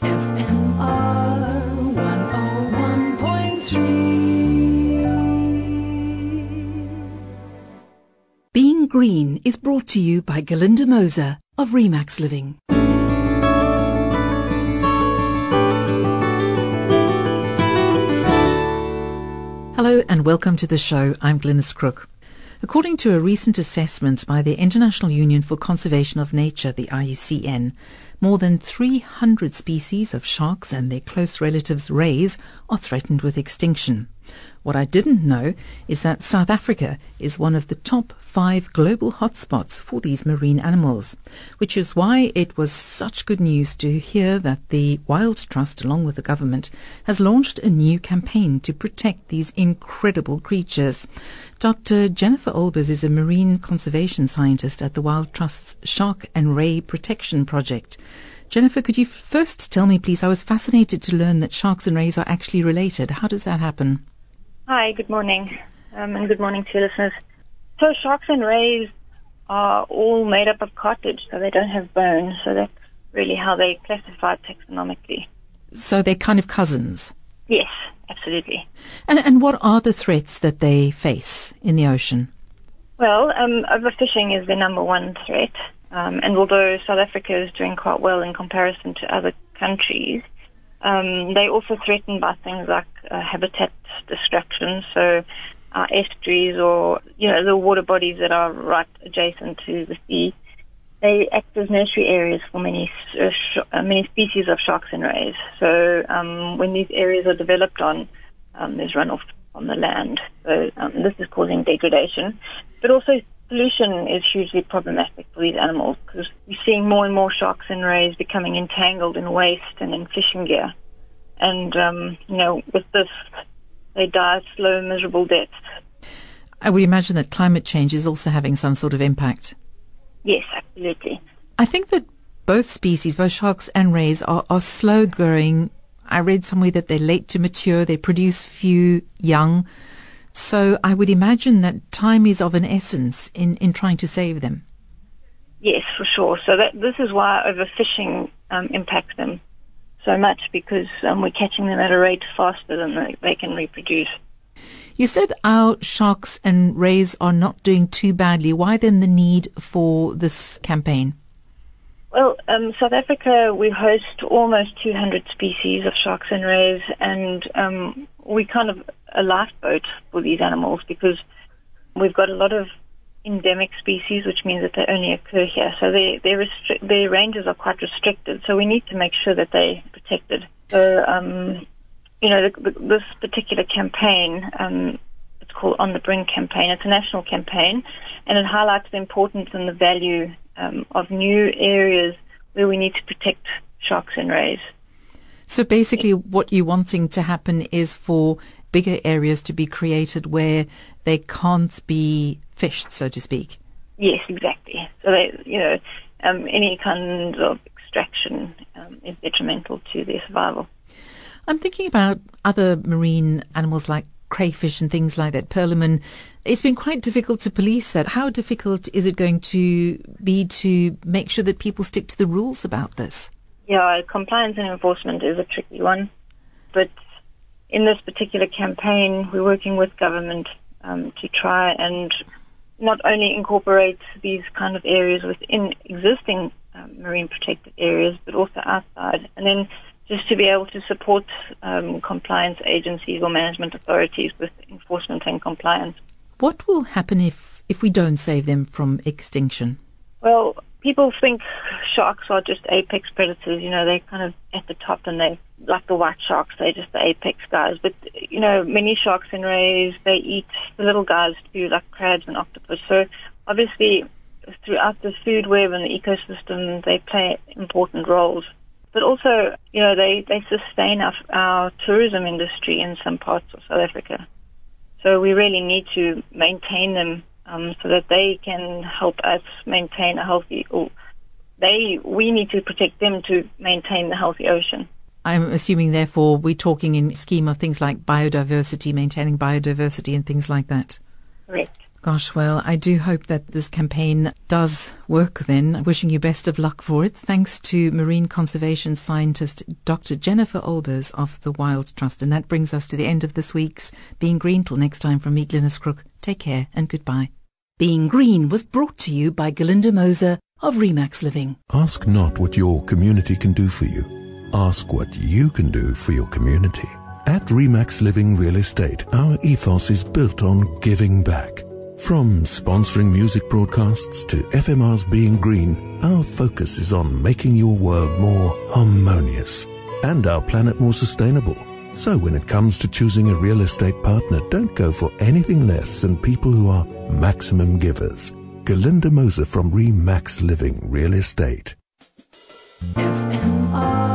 101.3. Being Green is brought to you by Galinda Moser of Remax Living. Hello and welcome to the show. I'm Glynis Crook. According to a recent assessment by the International Union for Conservation of Nature, the IUCN, more than 300 species of sharks and their close relatives rays are threatened with extinction. What I didn't know is that South Africa is one of the top five global hotspots for these marine animals, which is why it was such good news to hear that the Wild Trust, along with the government, has launched a new campaign to protect these incredible creatures. Dr. Jennifer Olbers is a marine conservation scientist at the Wild Trust's Shark and Ray Protection Project. Jennifer, could you first tell me, please? I was fascinated to learn that sharks and rays are actually related. How does that happen? Hi, good morning, um, and good morning to your listeners. So sharks and rays are all made up of cartilage, so they don't have bones. So that's really how they classify taxonomically. So they're kind of cousins. Yes, absolutely. And, and what are the threats that they face in the ocean? Well, um, overfishing is the number one threat, um, and although South Africa is doing quite well in comparison to other countries, um, they're also threatened by things like uh, habitat destruction, so uh, estuaries or you know the water bodies that are right adjacent to the sea. They act as nursery areas for many uh, sh- uh, many species of sharks and rays. So um, when these areas are developed on, um, there's runoff on the land. So um, this is causing degradation, but also pollution is hugely problematic for these animals because we're seeing more and more sharks and rays becoming entangled in waste and in fishing gear. And, um, you know, with this, they die slow, miserable deaths. I would imagine that climate change is also having some sort of impact. Yes, absolutely. I think that both species, both sharks and rays, are, are slow growing. I read somewhere that they're late to mature, they produce few young. So I would imagine that time is of an essence in, in trying to save them. Yes, for sure. So that this is why overfishing um, impacts them so much because um, we're catching them at a rate faster than they, they can reproduce. You said our sharks and rays are not doing too badly. Why then the need for this campaign? Well, um, South Africa, we host almost 200 species of sharks and rays, and um, we kind of a lifeboat for these animals because we've got a lot of endemic species, which means that they only occur here. So their their, restri- their ranges are quite restricted. So we need to make sure that they're protected. So um, you know, the, the, this particular campaign, um, it's called On the Brink campaign. It's a national campaign, and it highlights the importance and the value um, of new areas where we need to protect sharks and rays. So basically, what you're wanting to happen is for bigger areas to be created where they can't be fished, so to speak. Yes, exactly. So they, you know, um, any kind of extraction um, is detrimental to their survival. I'm thinking about other marine animals like crayfish and things like that. Perlemoen, it's been quite difficult to police that. How difficult is it going to be to make sure that people stick to the rules about this? Yeah, compliance and enforcement is a tricky one. But in this particular campaign, we're working with government um, to try and not only incorporate these kind of areas within existing um, marine protected areas, but also outside. And then just to be able to support um, compliance agencies or management authorities with enforcement and compliance. What will happen if, if we don't save them from extinction? Well, people think sharks are just apex predators. You know, they're kind of at the top and they like the white sharks, they're just the apex guys. But, you know, many sharks and rays, they eat the little guys too, like crabs and octopus. So obviously, throughout the food web and the ecosystem, they play important roles. But also, you know, they, they sustain our, our tourism industry in some parts of South Africa. So we really need to maintain them um, so that they can help us maintain a healthy. Or they we need to protect them to maintain the healthy ocean. I'm assuming, therefore, we're talking in scheme of things like biodiversity, maintaining biodiversity, and things like that. Correct. Gosh, well, I do hope that this campaign does work then. Wishing you best of luck for it. Thanks to marine conservation scientist Dr. Jennifer Olbers of the Wild Trust. And that brings us to the end of this week's Being Green. Till next time from me, Glynis Crook. Take care and goodbye. Being Green was brought to you by Galinda Moser of Remax Living. Ask not what your community can do for you. Ask what you can do for your community. At Remax Living Real Estate, our ethos is built on giving back. From sponsoring music broadcasts to FMR's Being Green, our focus is on making your world more harmonious and our planet more sustainable. So when it comes to choosing a real estate partner, don't go for anything less than people who are maximum givers. Galinda Moser from Remax Living Real Estate. FMR